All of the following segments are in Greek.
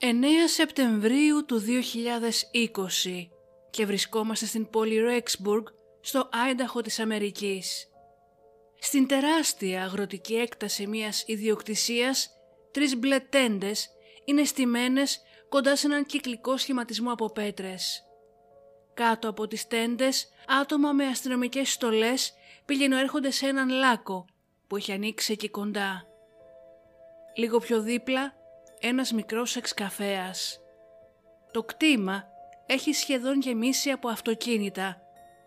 9 Σεπτεμβρίου του 2020 και βρισκόμαστε στην πόλη Ρέξμπουργκ στο Άινταχο της Αμερικής. Στην τεράστια αγροτική έκταση μιας ιδιοκτησίας, τρεις μπλε τέντες είναι στημένες κοντά σε έναν κυκλικό σχηματισμό από πέτρες. Κάτω από τις τέντες, άτομα με αστυνομικές στολές πηγαινοέρχονται σε έναν λάκκο που έχει ανοίξει εκεί κοντά. Λίγο πιο δίπλα, ένας μικρός εξκαφέας. Το κτήμα έχει σχεδόν γεμίσει από αυτοκίνητα,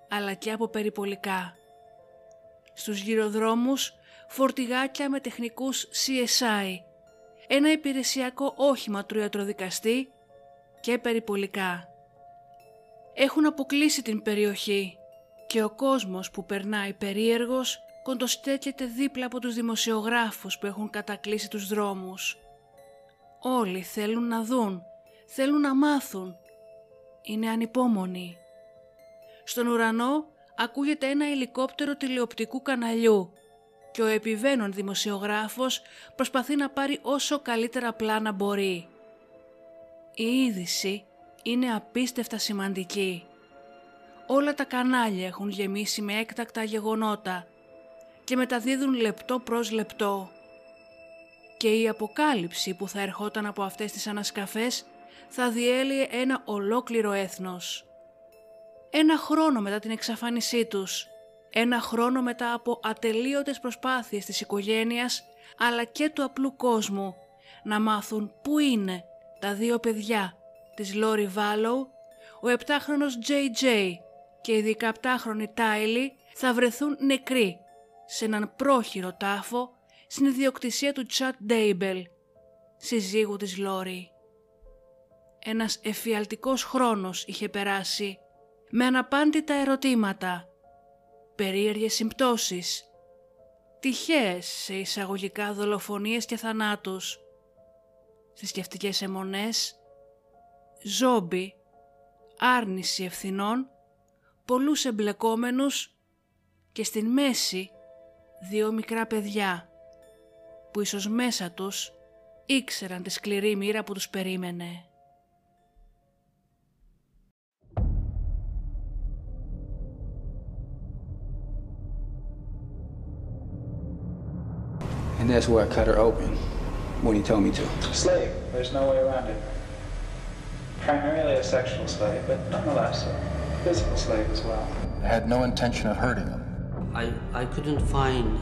αλλά και από περιπολικά. Στους γυροδρόμους, φορτηγάκια με τεχνικούς CSI, ένα υπηρεσιακό όχημα του ιατροδικαστή και περιπολικά. Έχουν αποκλείσει την περιοχή και ο κόσμος που περνάει περίεργος κοντοστέκεται δίπλα από τους δημοσιογράφους που έχουν κατακλείσει τους δρόμους. Όλοι θέλουν να δουν, θέλουν να μάθουν. Είναι ανυπόμονοι. Στον ουρανό ακούγεται ένα ελικόπτερο τηλεοπτικού καναλιού και ο επιβαίνων δημοσιογράφος προσπαθεί να πάρει όσο καλύτερα πλάνα μπορεί. Η είδηση είναι απίστευτα σημαντική. Όλα τα κανάλια έχουν γεμίσει με έκτακτα γεγονότα και μεταδίδουν λεπτό προς λεπτό. Και η αποκάλυψη που θα ερχόταν από αυτές τις ανασκαφές θα διέλυε ένα ολόκληρο έθνος. Ένα χρόνο μετά την εξαφάνισή τους, ένα χρόνο μετά από ατελείωτες προσπάθειες της οικογένειας αλλά και του απλού κόσμου να μάθουν πού είναι τα δύο παιδιά της Λόρι Βάλοου, ο επτάχρονος JJ και η δεκαπτάχρονη Τάιλι θα βρεθούν νεκροί σε έναν πρόχειρο τάφο στην ιδιοκτησία του Τσαντ Ντέιμπελ, συζύγου της Λόρι. Ένας εφιαλτικός χρόνος είχε περάσει με αναπάντητα ερωτήματα, περίεργες συμπτώσεις, τυχαίες σε εισαγωγικά δολοφονίες και θανάτους, θρησκευτικές εμμονές, ζόμπι, άρνηση ευθυνών, πολλούς εμπλεκόμενους και στην μέση δύο μικρά παιδιά που ίσως μέσα τους ήξεραν τη σκληρή μοίρα που τους περίμενε. And that's where I cut her open when he told me to. Slave. There's no way around it. Primarily a sexual slave, but nonetheless a physical slave as well. I had no intention of hurting him. I, I couldn't find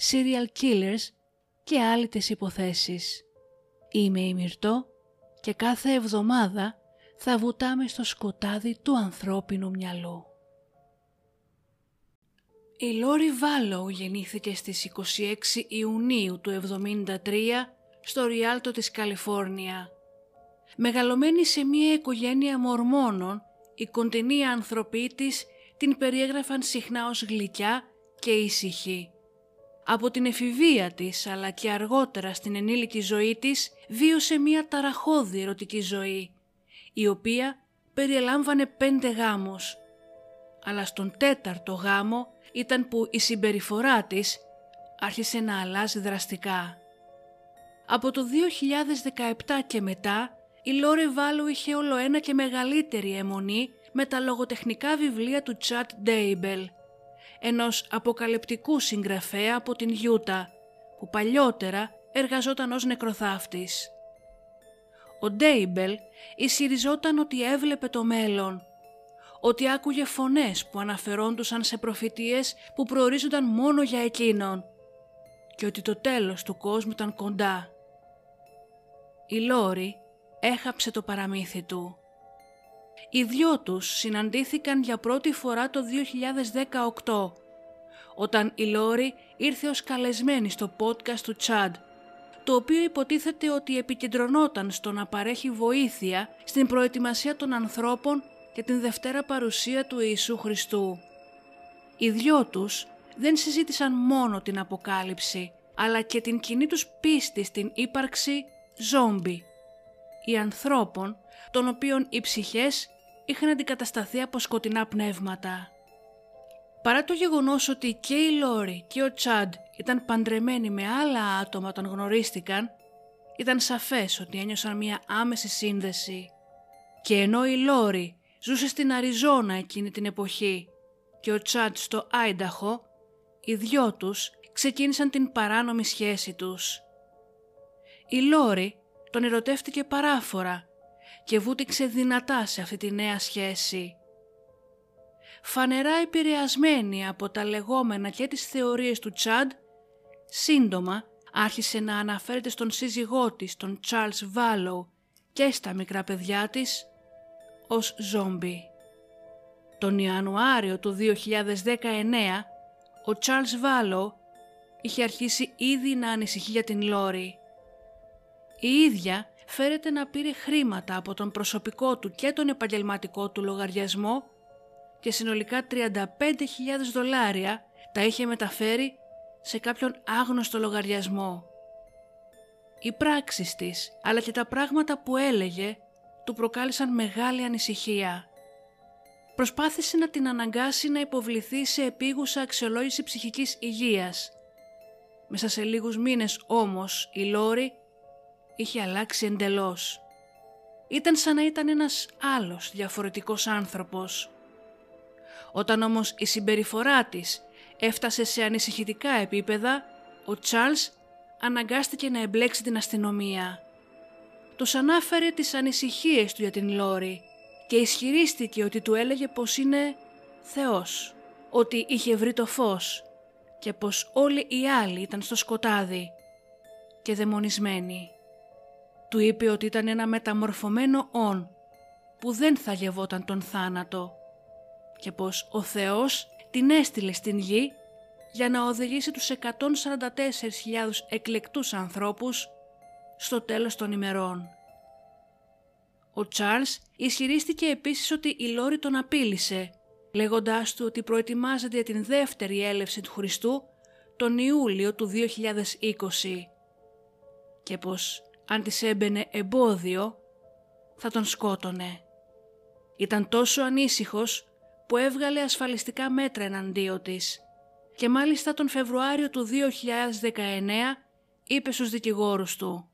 serial killers και άλλες υποθέσεις. Είμαι η Μυρτώ και κάθε εβδομάδα θα βουτάμε στο σκοτάδι του ανθρώπινου μυαλού. Η Λόρι Βάλοου γεννήθηκε στις 26 Ιουνίου του 1973 στο Ριάλτο της Καλιφόρνια. Μεγαλωμένη σε μια οικογένεια μορμόνων, οι κοντινοί άνθρωποι της την περιέγραφαν συχνά ως γλυκιά και ήσυχη. Από την εφηβεία της αλλά και αργότερα στην ενήλικη ζωή της βίωσε μια ταραχώδη ερωτική ζωή η οποία περιελάμβανε πέντε γάμους. Αλλά στον τέταρτο γάμο ήταν που η συμπεριφορά της άρχισε να αλλάζει δραστικά. Από το 2017 και μετά η Λόρι Βάλοου είχε όλο ένα και μεγαλύτερη εμμονή με τα λογοτεχνικά βιβλία του Τσαντ Ντέιμπελ. Ενός αποκαλυπτικού συγγραφέα από την Γιούτα, που παλιότερα εργαζόταν ως νεκροθάφτης. Ο Ντέιμπελ ισχυριζόταν ότι έβλεπε το μέλλον, ότι άκουγε φωνές που αναφερόντουσαν σε προφητείες που προορίζονταν μόνο για εκείνον και ότι το τέλος του κόσμου ήταν κοντά. Η Λόρι έχαψε το παραμύθι του. Οι δυο τους συναντήθηκαν για πρώτη φορά το 2018, όταν η Λόρι ήρθε ως καλεσμένη στο podcast του Τσάντ, το οποίο υποτίθεται ότι επικεντρωνόταν στο να παρέχει βοήθεια στην προετοιμασία των ανθρώπων για την Δευτέρα Παρουσία του Ιησού Χριστού. Οι δυο τους δεν συζήτησαν μόνο την Αποκάλυψη, αλλά και την κοινή τους πίστη στην ύπαρξη ζόμπι, οι ανθρώπων των οποίων οι ψυχές είχαν αντικατασταθεί από σκοτεινά πνεύματα. Παρά το γεγονός ότι και η Λόρι και ο Τσάντ ήταν παντρεμένοι με άλλα άτομα όταν γνωρίστηκαν, ήταν σαφές ότι ένιωσαν μια άμεση σύνδεση. Και ενώ η Λόρι ζούσε στην Αριζόνα εκείνη την εποχή και ο Τσάντ στο Άινταχο, οι δυο τους ξεκίνησαν την παράνομη σχέση τους. Η Λόρι τον ερωτεύτηκε παράφορα και βούτυξε δυνατά σε αυτή τη νέα σχέση. Φανερά επηρεασμένη από τα λεγόμενα και τις θεωρίες του Τσάντ, σύντομα άρχισε να αναφέρεται στον σύζυγό της, τον Charles Βάλο και στα μικρά παιδιά της ως ζόμπι. Τον Ιανουάριο του 2019 ο Charles Βάλο είχε αρχίσει ήδη να ανησυχεί για την Λόρι. Η ίδια φέρεται να πήρε χρήματα από τον προσωπικό του και τον επαγγελματικό του λογαριασμό και συνολικά 35.000 δολάρια τα είχε μεταφέρει σε κάποιον άγνωστο λογαριασμό. Οι πράξεις της, αλλά και τα πράγματα που έλεγε, του προκάλεσαν μεγάλη ανησυχία. Προσπάθησε να την αναγκάσει να υποβληθεί σε επίγουσα αξιολόγηση ψυχικής υγείας. Μέσα σε λίγους μήνες όμως η Λόρι είχε αλλάξει εντελώς. Ήταν σαν να ήταν ένας άλλος διαφορετικός άνθρωπος. Όταν όμως η συμπεριφορά της έφτασε σε ανησυχητικά επίπεδα, ο Τσάρλς αναγκάστηκε να εμπλέξει την αστυνομία. Τους ανάφερε τις ανησυχίες του για την Λόρι και ισχυρίστηκε ότι του έλεγε πως είναι Θεός, ότι είχε βρει το φως και πως όλοι οι άλλοι ήταν στο σκοτάδι και δαιμονισμένοι. Του είπε ότι ήταν ένα μεταμορφωμένο όν που δεν θα γευόταν τον θάνατο και πως ο Θεός την έστειλε στην γη για να οδηγήσει τους 144.000 εκλεκτούς ανθρώπους στο τέλος των ημερών. Ο Τσάρλς ισχυρίστηκε επίσης ότι η Λόρι τον απείλησε, λέγοντάς του ότι προετοιμάζεται για την δεύτερη έλευση του Χριστού τον Ιούλιο του 2020 και πως αν της έμπαινε εμπόδιο θα τον σκότωνε. Ήταν τόσο ανήσυχος που έβγαλε ασφαλιστικά μέτρα εναντίον της και μάλιστα τον Φεβρουάριο του 2019 είπε στους δικηγόρους του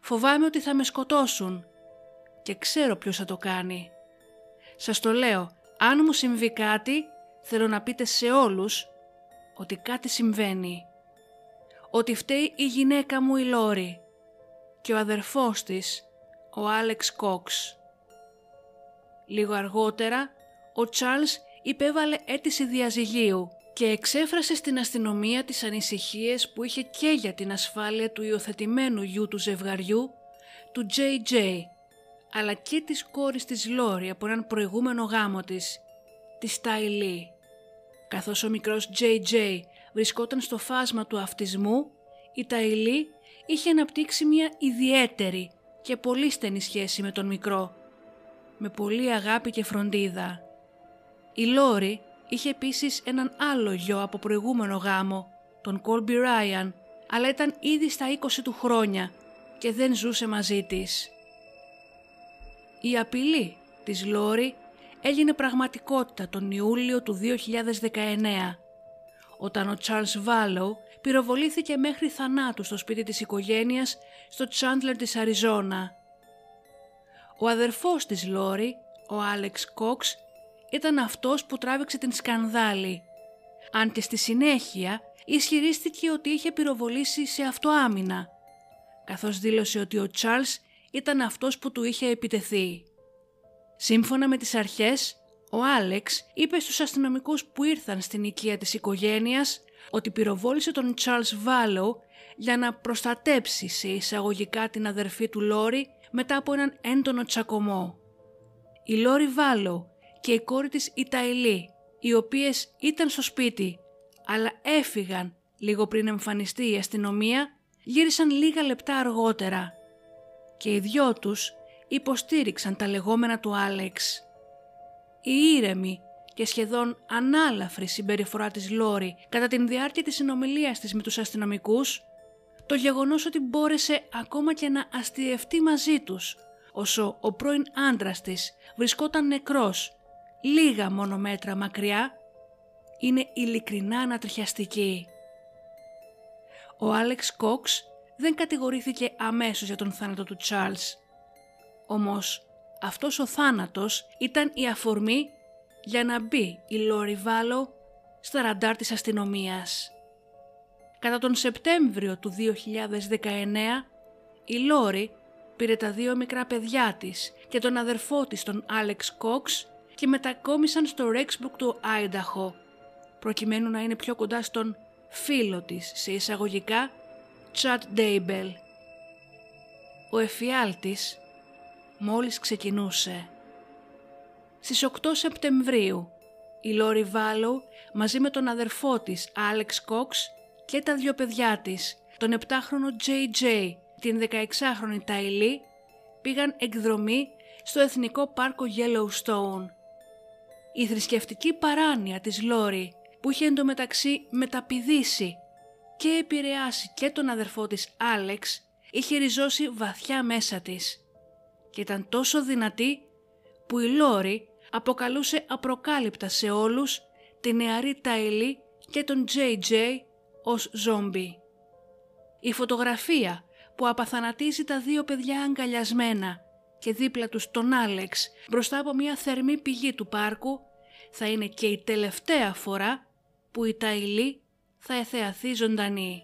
«Φοβάμαι ότι θα με σκοτώσουν και ξέρω ποιος θα το κάνει. Σας το λέω, αν μου συμβεί κάτι θέλω να πείτε σε όλους ότι κάτι συμβαίνει. Ότι φταίει η γυναίκα μου η Λόρη και ο αδερφός της, ο Άλεξ Κόξ. Λίγο αργότερα, ο Τσάρλς υπέβαλε αίτηση διαζυγίου και εξέφρασε στην αστυνομία τις ανησυχίες που είχε και για την ασφάλεια του υιοθετημένου γιου του ζευγαριού, του JJ, αλλά και της κόρης της Λόρι από έναν προηγούμενο γάμο της, της Στάιλι. Καθώς ο μικρός JJ βρισκόταν στο φάσμα του αυτισμού, η Ταϊλή είχε αναπτύξει μια ιδιαίτερη και πολύ στενή σχέση με τον μικρό, με πολύ αγάπη και φροντίδα. Η Λόρι είχε επίσης έναν άλλο γιο από προηγούμενο γάμο, τον Κόλμπι Ράιαν, αλλά ήταν ήδη στα 20 του χρόνια και δεν ζούσε μαζί της. Η απειλή της Λόρι έγινε πραγματικότητα τον Ιούλιο του 2019, όταν ο Charles Βάλο πυροβολήθηκε μέχρι θανάτου στο σπίτι της οικογένειας στο Τσάντλερ της Αριζόνα. Ο αδερφός της Λόρι, ο Άλεξ Κόξ, ήταν αυτός που τράβηξε την σκανδάλη αν και στη συνέχεια ισχυρίστηκε ότι είχε πυροβολήσει σε αυτοάμυνα, καθώς δήλωσε ότι ο Τσάρλς ήταν αυτός που του είχε επιτεθεί. Σύμφωνα με τις αρχές, ο Άλεξ είπε στους αστυνομικούς που ήρθαν στην οικία της οικογένειας ότι πυροβόλησε τον Charles Βάλο για να προστατέψει σε εισαγωγικά την αδερφή του Λόρι μετά από έναν έντονο τσακωμό. Η Λόρι Βάλο και η κόρη της η Ταϊλή, οι οποίες ήταν στο σπίτι αλλά έφυγαν λίγο πριν εμφανιστεί η αστυνομία, γύρισαν λίγα λεπτά αργότερα και οι δυο τους υποστήριξαν τα λεγόμενα του Άλεξ. Η ήρεμη και σχεδόν ανάλαφρη συμπεριφορά της Λόρι κατά την διάρκεια της συνομιλίας της με τους αστυνομικούς, το γεγονός ότι μπόρεσε ακόμα και να αστειευτεί μαζί τους, όσο ο πρώην άντρας της βρισκόταν νεκρός, λίγα μόνο μέτρα μακριά, είναι ειλικρινά ανατριχιαστική. Ο Άλεξ Κόξ δεν κατηγορήθηκε αμέσως για τον θάνατο του Τσάρλς. Όμως αυτός ο θάνατος ήταν η αφορμή για να μπει η Λόρι Βάλο στα ραντάρ της αστυνομίας. Κατά τον Σεπτέμβριο του 2019 η Λόρι πήρε τα δύο μικρά παιδιά της και τον αδερφό της τον Άλεξ Κόξ και μετακόμισαν στο Ρέξμπουργκ του Άινταχο προκειμένου να είναι πιο κοντά στον φίλο της σε εισαγωγικά Τσάντ Ντέιμπελ. Ο εφιάλτης μόλις ξεκινούσε. Στις 8 Σεπτεμβρίου η Λόρι Βάλο μαζί με τον αδερφό της Άλεξ Κόξ και τα δύο παιδιά της, τον 7χρονο JJ, την 16χρονη Ταϊλή, πήγαν εκδρομή στο Εθνικό Πάρκο Yellowstone. Η θρησκευτική παράνοια της Λόρι που είχε εντωμεταξύ μεταπηδήσει και επηρεάσει και τον αδερφό της Άλεξ είχε ριζώσει βαθιά μέσα της και ήταν τόσο δυνατή που η Λόρι αποκαλούσε απροκάλυπτα σε όλους τη νεαρή Ταϊλή και τον JJ ως ζόμπι. Η φωτογραφία που απαθανατίζει τα δύο παιδιά αγκαλιασμένα και δίπλα τους τον Άλεξ μπροστά από μια θερμή πηγή του πάρκου θα είναι και η τελευταία φορά που η Ταϊλή θα εθεαθεί ζωντανή.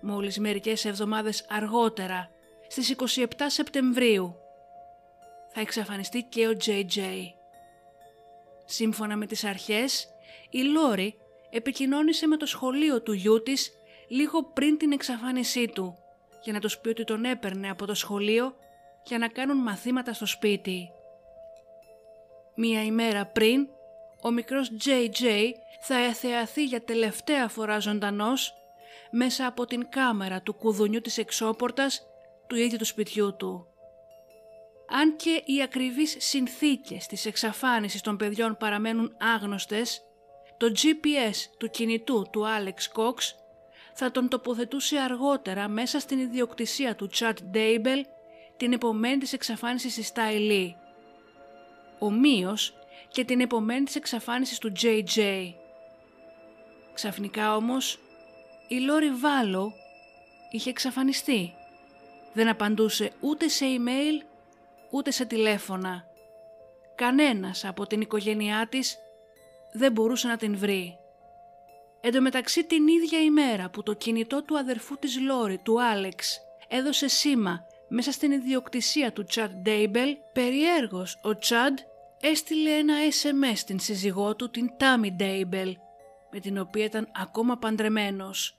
Μόλις μερικές εβδομάδες αργότερα, στις 27 Σεπτεμβρίου, θα εξαφανιστεί και ο JJ. Σύμφωνα με τις αρχές, η Λόρι επικοινώνησε με το σχολείο του γιού της λίγο πριν την εξαφάνισή του για να τους πει ότι τον έπαιρνε από το σχολείο για να κάνουν μαθήματα στο σπίτι. Μία ημέρα πριν, ο μικρός JJ θα εθεαθεί για τελευταία φορά ζωντανός μέσα από την κάμερα του κουδουνιού της εξώπορτας του ίδιου του σπιτιού του. Αν και οι ακριβείς συνθήκες της εξαφάνισης των παιδιών παραμένουν άγνωστες, το GPS του κινητού του Alex Cox θα τον τοποθετούσε αργότερα μέσα στην ιδιοκτησία του Chad Dable την επομένη της εξαφάνισης της Ty Ομοίως και την επομένη της εξαφάνισης του JJ. Ξαφνικά όμως η Λόρι Βάλο είχε εξαφανιστεί. Δεν απαντούσε ούτε σε email ούτε σε τηλέφωνα. Κανένας από την οικογένειά της δεν μπορούσε να την βρει. Εν τω μεταξύ την ίδια ημέρα που το κινητό του αδερφού της Λόρι, του Άλεξ, έδωσε σήμα μέσα στην ιδιοκτησία του Τσάντ Ντέιμπελ, περιέργως ο Τσάντ έστειλε ένα SMS στην σύζυγό του την Τάμι Ντέιμπελ, με την οποία ήταν ακόμα παντρεμένος,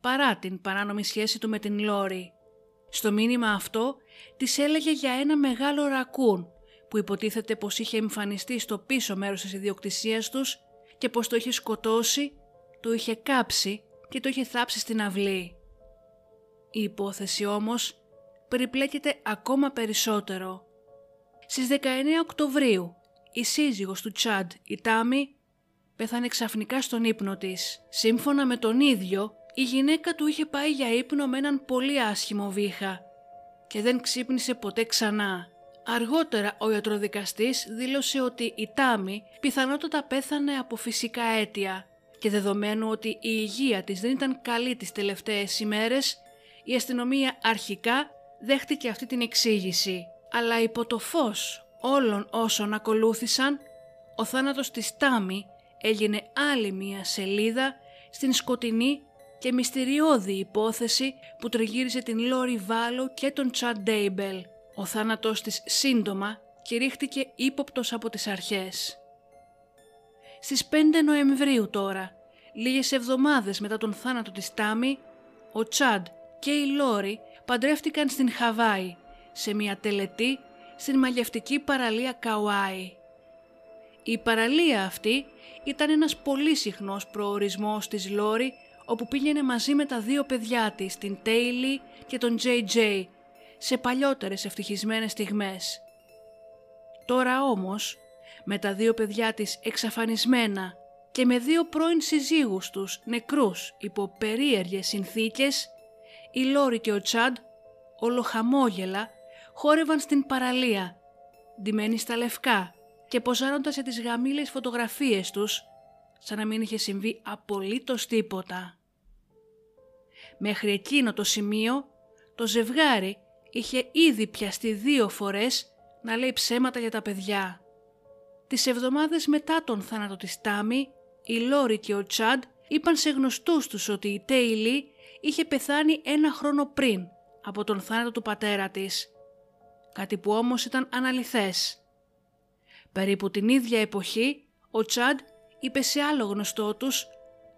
παρά την παράνομη σχέση του με την Λόρι. Στο μήνυμα αυτό της έλεγε για ένα μεγάλο ρακούν που υποτίθεται πως είχε εμφανιστεί στο πίσω μέρος της ιδιοκτησίας τους και πως το είχε σκοτώσει, το είχε κάψει και το είχε θάψει στην αυλή. Η υπόθεση όμως περιπλέκεται ακόμα περισσότερο. Στις 19 Οκτωβρίου η σύζυγος του Τσάντ, η Τάμι, πέθανε ξαφνικά στον ύπνο της. Σύμφωνα με τον ίδιο, η γυναίκα του είχε πάει για ύπνο με έναν πολύ άσχημο βήχα και δεν ξύπνησε ποτέ ξανά. Αργότερα ο ιατροδικαστής δήλωσε ότι η Τάμι πιθανότατα πέθανε από φυσικά αίτια και δεδομένου ότι η υγεία της δεν ήταν καλή τις τελευταίες ημέρες, η αστυνομία αρχικά δέχτηκε αυτή την εξήγηση. Αλλά υπό το φως όλων όσων ακολούθησαν, ο θάνατος της Τάμι έγινε άλλη μία σελίδα στην σκοτεινή και μυστηριώδη υπόθεση που τριγύριζε την Λόρι Βάλο και τον Τσαντ Ντέιμπελ. Ο θάνατός της σύντομα κηρύχτηκε ύποπτος από τις αρχές. Στις 5 Νοεμβρίου τώρα, λίγες εβδομάδες μετά τον θάνατο της Τάμι, ο Τσάντ και η Λόρι παντρεύτηκαν στην Χαβάη, σε μια τελετή στην μαγευτική παραλία Καουάι. Η παραλία αυτή ήταν ένας πολύ συχνός προορισμός της Λόρι όπου πήγαινε μαζί με τα δύο παιδιά της, την Τέιλι και τον Τζέι Τζέι, σε παλιότερες ευτυχισμένες στιγμές. Τώρα όμως, με τα δύο παιδιά της εξαφανισμένα και με δύο πρώην συζύγους τους νεκρούς υπό περίεργες συνθήκες, η Λόρι και ο Τσάντ, ολοχαμόγελα, χόρευαν στην παραλία, ντυμένοι στα λευκά και ποζάροντας σε τις γαμήλες φωτογραφίες τους, σαν να μην είχε συμβεί απολύτως τίποτα. Μέχρι εκείνο το σημείο, το ζευγάρι είχε ήδη πιαστεί δύο φορές να λέει ψέματα για τα παιδιά. Τις εβδομάδες μετά τον θάνατο της Τάμι, η Λόρι και ο Τσάντ είπαν σε γνωστούς τους ότι η Τέιλι είχε πεθάνει ένα χρόνο πριν από τον θάνατο του πατέρα της. Κάτι που όμως ήταν αναλυθές. Περίπου την ίδια εποχή, ο Τσάντ είπε σε άλλο γνωστό τους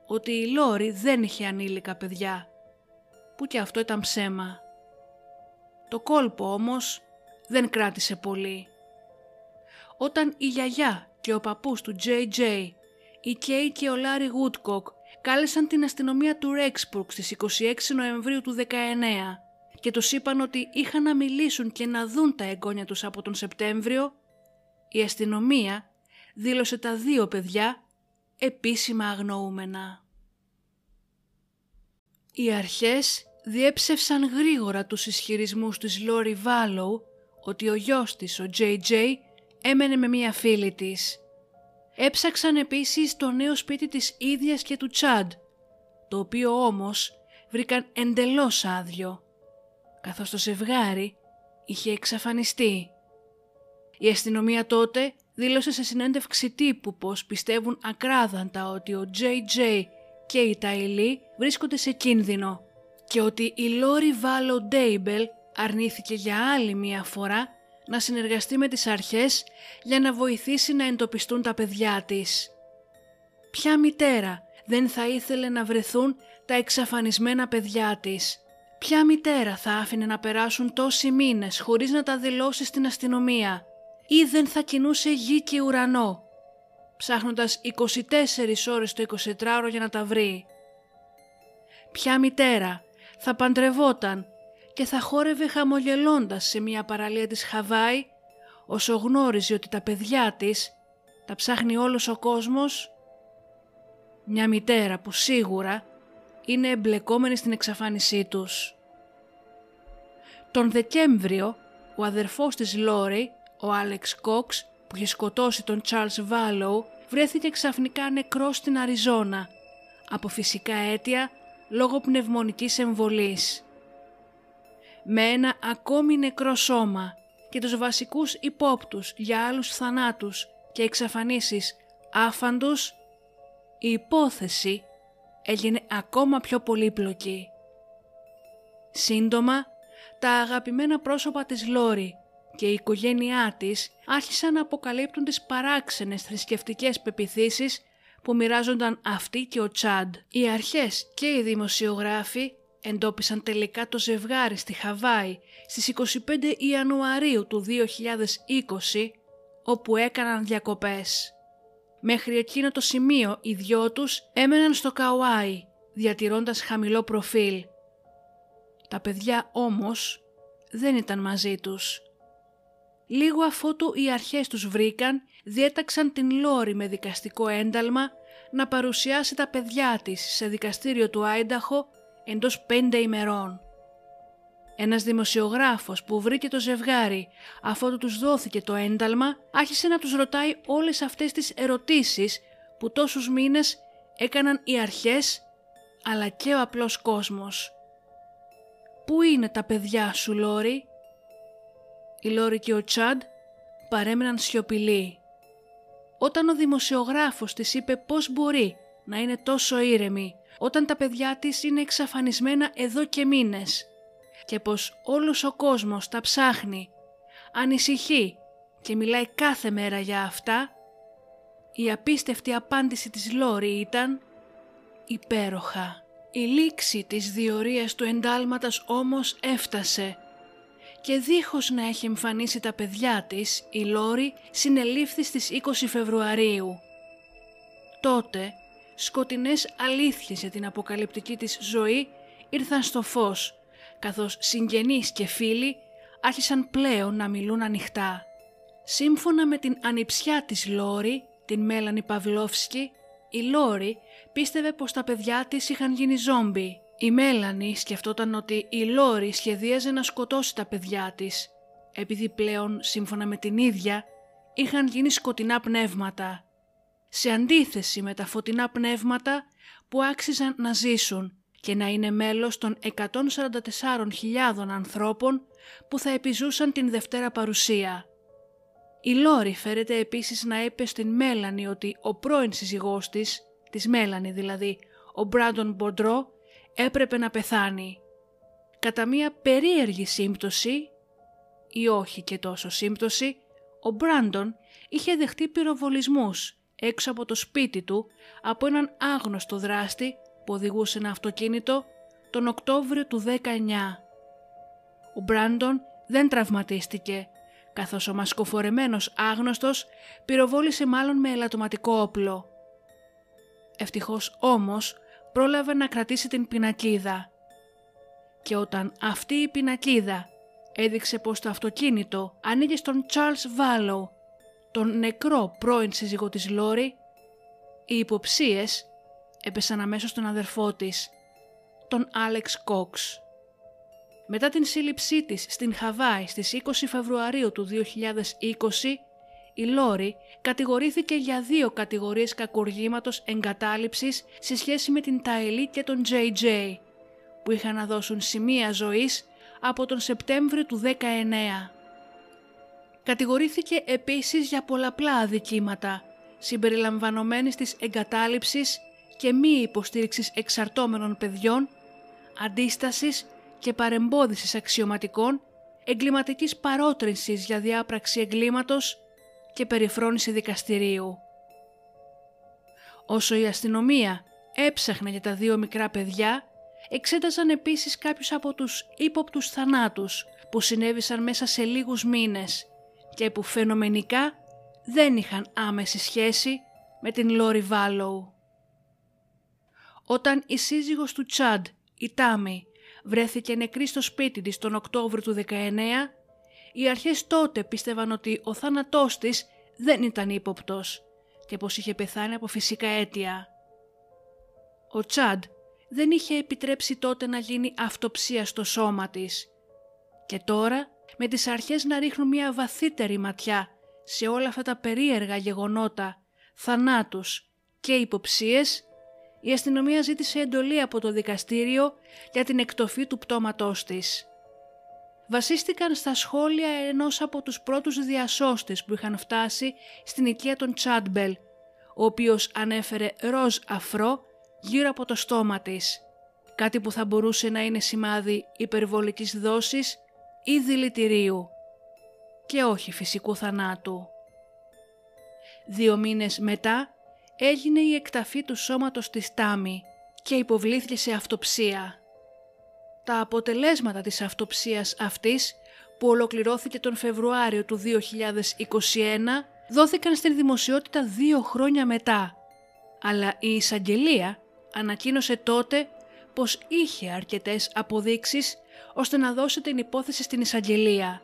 ότι η Λόρι δεν είχε ανήλικα παιδιά, που και αυτό ήταν ψέμα. Το κόλπο όμως δεν κράτησε πολύ. Όταν η γιαγιά και ο παππούς του JJ, η Κέι και ο Λάρι Γουτκοκ κάλεσαν την αστυνομία του Ρέξπουργκ στις 26 Νοεμβρίου του 19 και τους είπαν ότι είχαν να μιλήσουν και να δουν τα εγγόνια τους από τον Σεπτέμβριο, η αστυνομία δήλωσε τα δύο παιδιά επίσημα αγνοούμενα. Οι αρχές διέψευσαν γρήγορα τους ισχυρισμούς της Λόρι Βάλοου ότι ο γιος της, ο JJ, έμενε με μία φίλη της. Έψαξαν επίσης το νέο σπίτι της ίδιας και του Τσάντ, το οποίο όμως βρήκαν εντελώς άδειο, καθώς το ζευγάρι είχε εξαφανιστεί. Η αστυνομία τότε δήλωσε σε συνέντευξη τύπου πως πιστεύουν ακράδαντα ότι ο JJ και η Ταϊλή βρίσκονται σε κίνδυνο και ότι η Λόρι Βάλο Ντέιμπελ αρνήθηκε για άλλη μία φορά να συνεργαστεί με τις αρχές για να βοηθήσει να εντοπιστούν τα παιδιά της. Ποια μητέρα δεν θα ήθελε να βρεθούν τα εξαφανισμένα παιδιά της; Ποια μητέρα θα άφηνε να περάσουν τόσοι μήνες χωρίς να τα δηλώσει στην αστυνομία; Ή δεν θα κινούσε γη και ουρανό, ψάχνοντας 24 ώρες το 24ωρο για να τα βρει. Ποια μητέρα θα παντρευόταν και θα χόρευε χαμογελώντας σε μια παραλία της Χαβάη όσο γνώριζε ότι τα παιδιά της τα ψάχνει όλος ο κόσμος; Μια μητέρα που σίγουρα είναι εμπλεκόμενη στην εξαφάνισή τους. Τον Δεκέμβριο ο αδερφός της Λόρι, ο Άλεξ Κόξ που είχε σκοτώσει τον Charles Βάλοου βρέθηκε ξαφνικά νεκρός στην Αριζόνα από φυσικά αίτια λόγω πνευμονικής εμβολής με ένα ακόμη νεκρό σώμα και τους βασικούς υπόπτους για άλλους θανάτους και εξαφανίσεις άφαντους, η υπόθεση έγινε ακόμα πιο πολύπλοκη. Σύντομα, τα αγαπημένα πρόσωπα της Λόρι και η οικογένειά της άρχισαν να αποκαλύπτουν τις παράξενες θρησκευτικές πεπιθήσεις που μοιράζονταν αυτή και ο Τσάντ. Οι αρχές και οι δημοσιογράφοι εντόπισαν τελικά το ζευγάρι στη Χαβάη στις 25 Ιανουαρίου του 2020 όπου έκαναν διακοπές. Μέχρι εκείνο το σημείο οι δυο τους έμεναν στο Καουάι διατηρώντας χαμηλό προφίλ. Τα παιδιά όμως δεν ήταν μαζί τους. Λίγο αφότου οι αρχές τους βρήκαν, διέταξαν την Λόρι με δικαστικό ένταλμα να παρουσιάσει τα παιδιά της σε δικαστήριο του Άινταχο εντός πέντε ημερών. Ένας δημοσιογράφος που βρήκε το ζευγάρι αφού τους δόθηκε το ένταλμα άρχισε να τους ρωτάει όλες αυτές τις ερωτήσεις που τόσους μήνες έκαναν οι αρχές αλλά και ο απλός κόσμος. «Πού είναι τα παιδιά σου Λόρι» Η Λόρι και ο Τσάντ παρέμειναν σιωπηλοί. Όταν ο δημοσιογράφος της είπε πώς μπορεί να είναι τόσο ήρεμη όταν τα παιδιά της είναι εξαφανισμένα εδώ και μήνες και πως όλος ο κόσμος τα ψάχνει, ανησυχεί και μιλάει κάθε μέρα για αυτά, η απίστευτη απάντηση της Λόρι ήταν υπέροχα. Η λήξη της διορίας του εντάλματος όμως έφτασε και δίχως να έχει εμφανίσει τα παιδιά της, η Λόρι συνελήφθη στις 20 Φεβρουαρίου. Τότε, σκοτεινές αλήθειες για την αποκαλυπτική της ζωή ήρθαν στο φως, καθώς συγγενείς και φίλοι άρχισαν πλέον να μιλούν ανοιχτά. Σύμφωνα με την ανιψιά της Λόρι, την Μέλανη Παυλόφσκι, η Λόρι πίστευε πως τα παιδιά της είχαν γίνει ζόμπι. Η Μέλανη σκεφτόταν ότι η Λόρι σχεδίαζε να σκοτώσει τα παιδιά της, επειδή πλέον, σύμφωνα με την ίδια, είχαν γίνει σκοτεινά πνεύματα. Σε αντίθεση με τα φωτεινά πνεύματα που άξιζαν να ζήσουν και να είναι μέλος των 144.000 ανθρώπων που θα επιζούσαν την Δευτέρα Παρουσία. Η Λόρι φέρεται επίσης να είπε στην Μέλανη ότι ο πρώην σύζυγός της, της Μέλανη δηλαδή, ο Μπράντον Μποντρό, έπρεπε να πεθάνει. Κατά μία περίεργη σύμπτωση, ή όχι και τόσο σύμπτωση, ο Μπράντον είχε δεχτεί πυροβολισμούς έξω από το σπίτι του από έναν άγνωστο δράστη που οδηγούσε ένα αυτοκίνητο τον Οκτώβριο του 19. Ο Μπράντον δεν τραυματίστηκε καθώς ο μασκοφορεμένος άγνωστος πυροβόλησε μάλλον με ελαττωματικό όπλο. Ευτυχώς όμως πρόλαβε να κρατήσει την πινακίδα. Και όταν αυτή η πινακίδα έδειξε πως το αυτοκίνητο ανήκε στον Charles Βάλο, τον νεκρό πρώην σύζυγο της Λόρι, οι υποψίες έπεσαν αμέσως στον αδερφό της, τον Άλεξ Κόξ. Μετά την σύλληψή της στην Χαβάη στις 20 Φεβρουαρίου του 2020, η Λόρι κατηγορήθηκε για δύο κατηγορίες κακουργήματος εγκατάλειψης σε σχέση με την Ταελή και τον JJ, που είχαν να δώσουν σημεία ζωής από τον Σεπτέμβριο του 19. Κατηγορήθηκε επίσης για πολλαπλά αδικήματα, συμπεριλαμβανομένης της εγκατάλειψης και μη υποστήριξης εξαρτώμενων παιδιών, αντίστασης και παρεμπόδισης αξιωματικών, εγκληματικής παρότρινσης για διάπραξη εγκλήματος και περιφρόνηση δικαστηρίου. Όσο η αστυνομία έψαχνε για τα δύο μικρά παιδιά, εξέταζαν επίσης κάποιους από τους ύποπτους θανάτους που συνέβησαν μέσα σε λίγους μήνες και που φαινομενικά δεν είχαν άμεση σχέση με την Λόρι Βάλοου. Όταν η σύζυγος του Τσάντ, η Τάμι, βρέθηκε νεκρή στο σπίτι της τον Οκτώβριο του 19, οι αρχές τότε πίστευαν ότι ο θάνατός της δεν ήταν ύποπτος και πως είχε πεθάνει από φυσικά αίτια. Ο Τσάντ δεν είχε επιτρέψει τότε να γίνει αυτοψία στο σώμα της και τώρα με τις αρχές να ρίχνουν μια βαθύτερη ματιά σε όλα αυτά τα περίεργα γεγονότα, θανάτους και υποψίες, η αστυνομία ζήτησε εντολή από το δικαστήριο για την εκτοφή του πτώματός της. Βασίστηκαν στα σχόλια ενός από τους πρώτους διασώστες που είχαν φτάσει στην οικία των Τσάντμπελ, ο οποίος ανέφερε ροζ αφρό γύρω από το στόμα της, κάτι που θα μπορούσε να είναι σημάδι υπερβολικής δόσης ή δηλητηρίου και όχι φυσικού θανάτου. Δύο μήνες μετά έγινε η εκταφή του σώματος της Τάμι και υποβλήθηκε σε αυτοψία. Τα αποτελέσματα της αυτοψίας αυτής που ολοκληρώθηκε τον Φεβρουάριο του 2021 δόθηκαν στην δημοσιότητα δύο χρόνια μετά, αλλά η εισαγγελία ανακοίνωσε τότε πως είχε αρκετές αποδείξεις ώστε να δώσει την υπόθεση στην εισαγγελία.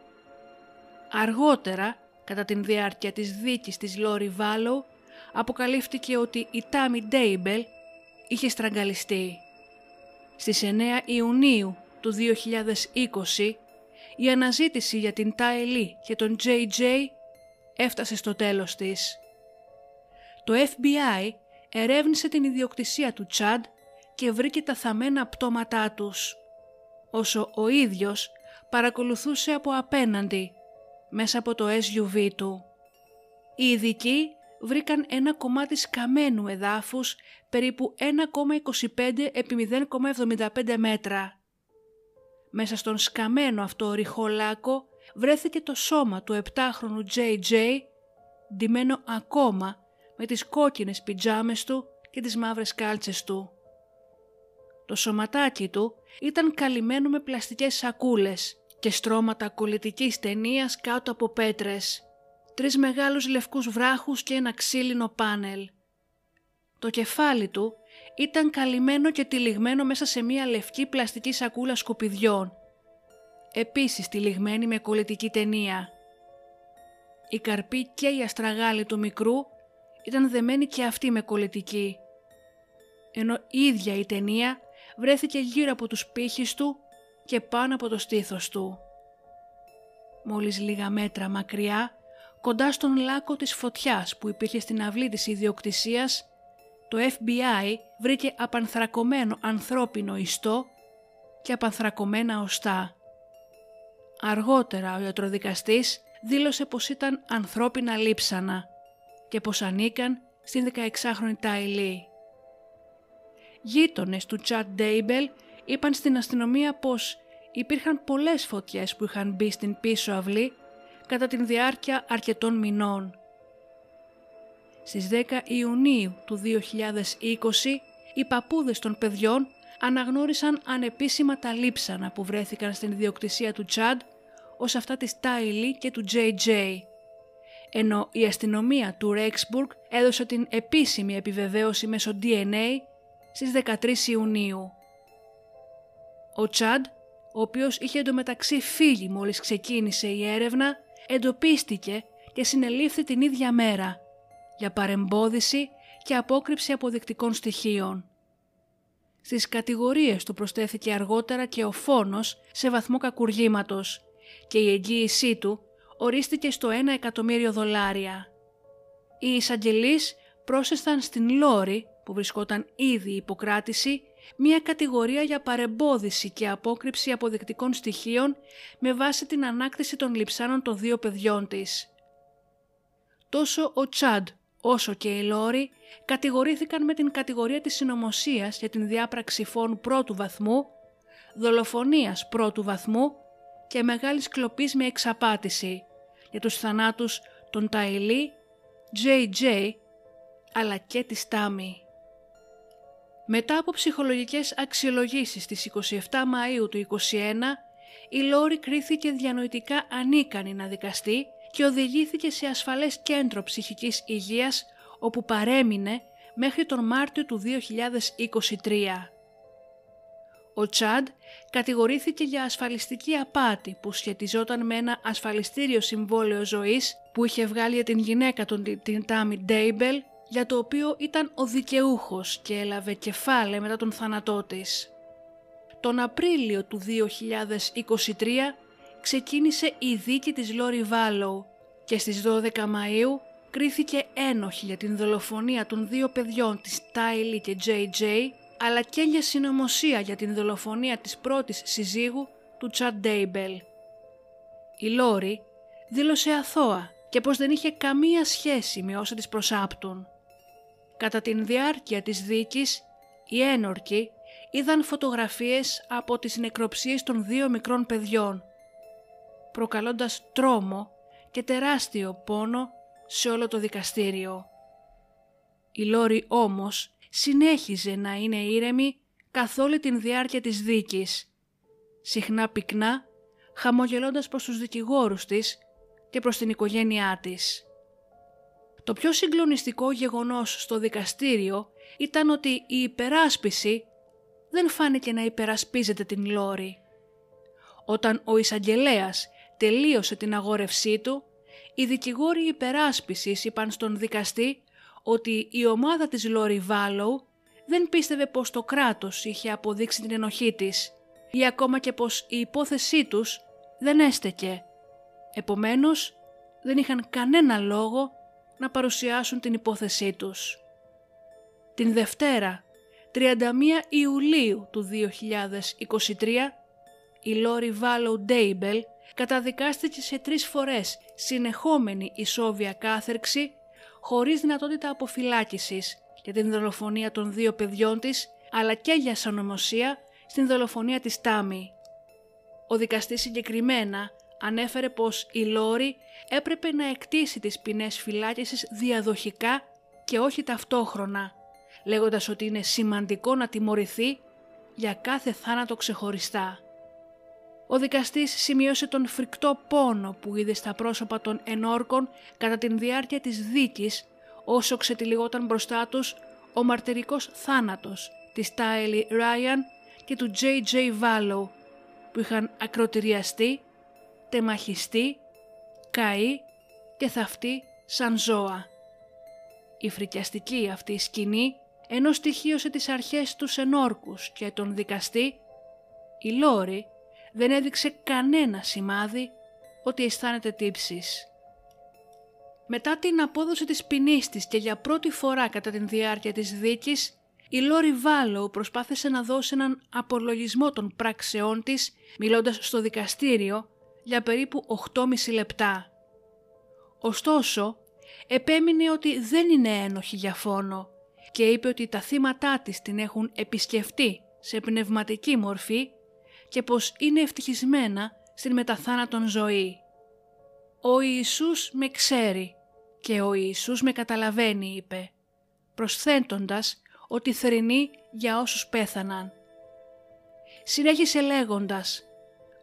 Αργότερα, κατά την διάρκεια της δίκης της Λόρι Βάλο, αποκαλύφθηκε ότι η Τάμι Ντέιμπελ είχε στραγγαλιστεί. Στις 9 Ιουνίου του 2020 η αναζήτηση για την Τάιλι και τον JJ έφτασε στο τέλος της. Το FBI ερεύνησε την ιδιοκτησία του Τσάντ και βρήκε τα θαμμένα πτώματά τους, όσο ο ίδιος παρακολουθούσε από απέναντι, μέσα από το SUV του. Οι ειδικοί βρήκαν ένα κομμάτι σκαμμένου εδάφους περίπου 1,25 επί 0,75 μέτρα. Μέσα στον σκαμμένο αυτό ρηχό λάκκο βρέθηκε το σώμα του 7χρονου JJ, ντυμένο ακόμα με τις κόκκινες πιτζάμες του και τις μαύρες κάλτσες του. Το σωματάκι του ήταν καλυμμένο με πλαστικές σακούλες και στρώματα κολλητικής ταινίας κάτω από πέτρες, τρεις μεγάλους λευκούς βράχους και ένα ξύλινο πάνελ. Το κεφάλι του ήταν καλυμμένο και τυλιγμένο μέσα σε μία λευκή πλαστική σακούλα σκουπιδιών, επίσης τυλιγμένη με κολλητική ταινία. Η καρπή και η αστραγάλη του μικρού ήταν δεμένη και αυτή με κολλητική, ενώ η ίδια η ταινία βρέθηκε γύρω από τους πύχης του και πάνω από το στήθος του. Μόλις λίγα μέτρα μακριά, κοντά στον λάκκο της φωτιάς που υπήρχε στην αυλή της ιδιοκτησίας, το FBI βρήκε απανθρακωμένο ανθρώπινο ιστό και απανθρακωμένα οστά. Αργότερα ο ιατροδικαστής δήλωσε πως ήταν ανθρώπινα λείψανα και πως ανήκαν στην 16χρονη Τάιλι. Γείτονες του Τσάντ Ντέιμπελ είπαν στην αστυνομία πως υπήρχαν πολλές φωτιές που είχαν μπει στην πίσω αυλή κατά την διάρκεια αρκετών μηνών. Στις 10 Ιουνίου του 2020 οι παππούδες των παιδιών αναγνώρισαν ανεπίσημα τα λείψανα που βρέθηκαν στην ιδιοκτησία του Τσάντ ως αυτά της Τάιλι και του JJ. Ενώ η αστυνομία του Ρέξμπουργκ έδωσε την επίσημη επιβεβαίωση μέσω DNA στις 13 Ιουνίου. Ο Τσάντ, ο οποίος είχε εντωμεταξύ φύγει μόλις ξεκίνησε η έρευνα, εντοπίστηκε και συνελήφθη την ίδια μέρα για παρεμπόδιση και απόκρυψη αποδεικτικών στοιχείων. Στις κατηγορίες του προσθέθηκε αργότερα και ο φόνος σε βαθμό κακουργήματος και η εγγύησή του ορίστηκε στο 1 εκατομμύριο δολάρια. Οι εισαγγελείς πρόσθεσαν στην Λόρη, που βρισκόταν ήδη υποκράτηση, μία κατηγορία για παρεμπόδιση και απόκρυψη αποδεικτικών στοιχείων με βάση την ανάκτηση των λειψάνων των δύο παιδιών της. Τόσο ο Τσάντ όσο και η Λόρη κατηγορήθηκαν με την κατηγορία της συνωμοσίας για την διάπραξη φόνου πρώτου βαθμού, δολοφονίας πρώτου βαθμού και μεγάλης κλοπής με εξαπάτηση για τους θανάτους των Ταϊλή, JJ αλλά και της Τάμι. Μετά από ψυχολογικές αξιολογήσεις στις 27 Μαΐου του 2021, η Λόρη κρίθηκε διανοητικά ανίκανη να δικαστεί και οδηγήθηκε σε ασφαλές κέντρο ψυχικής υγείας όπου παρέμεινε μέχρι τον Μάρτιο του 2023. Ο Τσάντ κατηγορήθηκε για ασφαλιστική απάτη που σχετιζόταν με ένα ασφαλιστήριο συμβόλαιο ζωής που είχε βγάλει για την γυναίκα του την Τάμι Ντέιμπελ για το οποίο ήταν ο δικαιούχος και έλαβε κεφάλαιο μετά τον θάνατό της. Τον Απρίλιο του 2023 ξεκίνησε η δίκη της Λόρι Βάλο και στις 12 Μαΐου κρίθηκε ένοχη για την δολοφονία των δύο παιδιών της Τάιλι και JJ αλλά και για συνωμοσία για την δολοφονία της πρώτης συζύγου του Τσαντ Ντέιμπελ. Η Λόρι δήλωσε αθώα και πως δεν είχε καμία σχέση με όσα της προσάπτουν. Κατά την διάρκεια της δίκης, οι ένορκοι είδαν φωτογραφίες από τις νεκροψίες των δύο μικρών παιδιών, προκαλώντας τρόμο και τεράστιο πόνο σε όλο το δικαστήριο. Η Λόρι όμως συνέχιζε να είναι ήρεμη καθ' όλη την διάρκεια της δίκης, συχνά πυκνά, χαμογελώντας προς τους δικηγόρους της και προς την οικογένειά της. Το πιο συγκλονιστικό γεγονός στο δικαστήριο ήταν ότι η υπεράσπιση δεν φάνηκε να υπερασπίζεται την Λόρη. Όταν ο εισαγγελέας τελείωσε την αγόρευσή του, οι δικηγόροι υπεράσπισης είπαν στον δικαστή ότι η ομάδα της Λόρι Βάλοου δεν πίστευε πως το κράτος είχε αποδείξει την ενοχή της ή ακόμα και πως η υπόθεσή τους δεν έστεκε. Επομένως, δεν είχαν κανένα λόγο να παρουσιάσουν την υπόθεσή τους. Την Δευτέρα, 31 Ιουλίου του 2023, η Λόρι Βάλο Ντέιμπελ καταδικάστηκε σε τρεις φορές συνεχόμενη ισόβια κάθειρξη χωρίς δυνατότητα αποφυλάκησης για την δολοφονία των δύο παιδιών της, αλλά και για συνωμοσία στην δολοφονία της Τάμι. Ο δικαστής συγκεκριμένα ανέφερε πως η Λόρι έπρεπε να εκτίσει τις ποινές φυλάκισης διαδοχικά και όχι ταυτόχρονα, λέγοντας ότι είναι σημαντικό να τιμωρηθεί για κάθε θάνατο ξεχωριστά. Ο δικαστής σημείωσε τον φρικτό πόνο που είδε στα πρόσωπα των ενόρκων κατά την διάρκεια της δίκης όσο ξετυλιγόταν μπροστά τους ο μαρτυρικός θάνατος της Τάιλι Ράιαν και του J.J. Βάλο που είχαν ακροτηριαστεί, τεμαχιστεί, καεί και θαυτεί σαν ζώα. Η φρικιαστική αυτή σκηνή ενώ στοιχείωσε τις αρχές τους ενόρκους και τον δικαστή, η Λόρη δεν έδειξε κανένα σημάδι ότι αισθάνεται τύψεις. Μετά την απόδοση της ποινής της και για πρώτη φορά κατά την διάρκεια της δίκης, η Λόρι Βάλο προσπάθησε να δώσει έναν απολογισμό των πράξεών της, μιλώντας στο δικαστήριο για περίπου 8,5 λεπτά. Ωστόσο, επέμεινε ότι δεν είναι ένοχη για φόνο και είπε ότι τα θύματά της την έχουν επισκεφτεί σε πνευματική μορφή και πως είναι ευτυχισμένα στην μεταθάνατον ζωή. «Ο Ιησούς με ξέρει και ο Ιησούς με καταλαβαίνει» είπε, προσθέτοντας ότι θρηνεί για όσους πέθαναν. Συνέχισε λέγοντας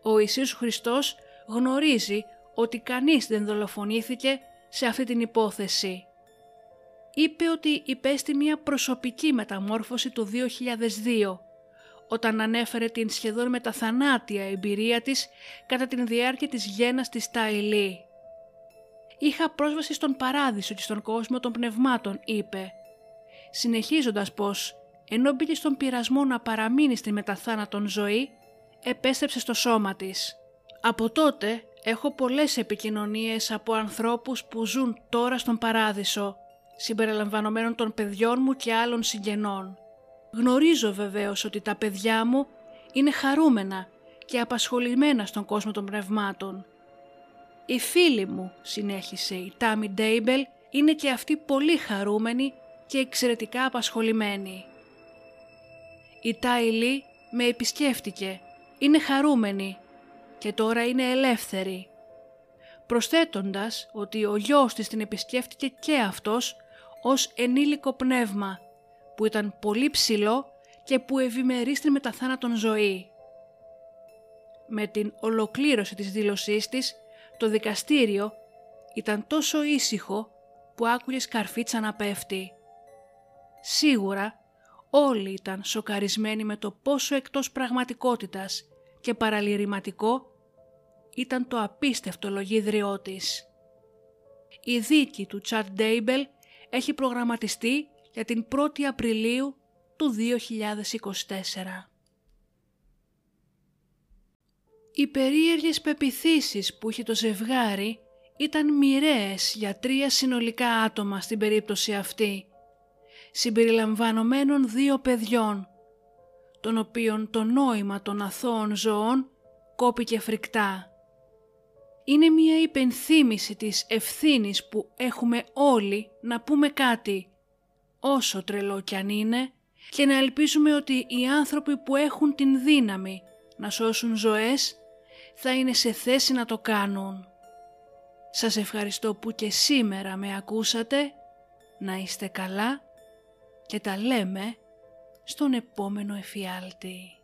«Ο Ιησούς Χριστός γνωρίζει ότι κανείς δεν δολοφονήθηκε σε αυτή την υπόθεση. Είπε ότι υπέστη μια προσωπική μεταμόρφωση το 2002 όταν ανέφερε την σχεδόν μεταθανάτια εμπειρία της κατά την διάρκεια της γένας της Ταϊλή. «Είχα πρόσβαση στον παράδεισο και στον κόσμο των πνευμάτων», είπε, συνεχίζοντας πως, ενώ μπήκε στον πειρασμό να παραμείνει στη μετά θάνατον ζωή, επέστρεψε στο σώμα της. Από τότε έχω πολλές επικοινωνίες από ανθρώπους που ζουν τώρα στον παράδεισο, συμπεριλαμβανομένων των παιδιών μου και άλλων συγγενών. Γνωρίζω βεβαίως ότι τα παιδιά μου είναι χαρούμενα και απασχολημένα στον κόσμο των πνευμάτων. Η φίλη μου, συνέχισε η Τάμι Ντέιμπελ, είναι και αυτή πολύ χαρούμενη και εξαιρετικά απασχολημένη. Η Τάιλι με επισκέφτηκε, είναι χαρούμενη και τώρα είναι ελεύθερη. Προσθέτοντας ότι ο γιος της την επισκέφτηκε και αυτός ως ενήλικο πνεύμα που ήταν πολύ ψηλό και που ευημερεί στην μεταθάνατον ζωή. Με την ολοκλήρωση της δήλωσής της, το δικαστήριο ήταν τόσο ήσυχο που άκουγε σκαρφίτσα να πέφτει. Σίγουρα όλοι ήταν σοκαρισμένοι με το πόσο εκτός πραγματικότητας και παραλυρηματικό ήταν το απίστευτο λογίδριό της. Η δίκη του Τσάτ Ντέιμπελ έχει προγραμματιστεί για την 1η Απριλίου του 2024. Οι περίεργες πεπιθήσεις που είχε το ζευγάρι ήταν μοιραίες για τρία συνολικά άτομα στην περίπτωση αυτή, συμπεριλαμβανομένων δύο παιδιών, των οποίων το νόημα των αθώων ζωών κόπηκε φρικτά. Είναι μια υπενθύμηση της ευθύνης που έχουμε όλοι να πούμε κάτι όσο τρελό κι αν είναι και να ελπίζουμε ότι οι άνθρωποι που έχουν την δύναμη να σώσουν ζωές θα είναι σε θέση να το κάνουν. Σας ευχαριστώ που και σήμερα με ακούσατε, να είστε καλά και τα λέμε στον επόμενο εφιάλτη.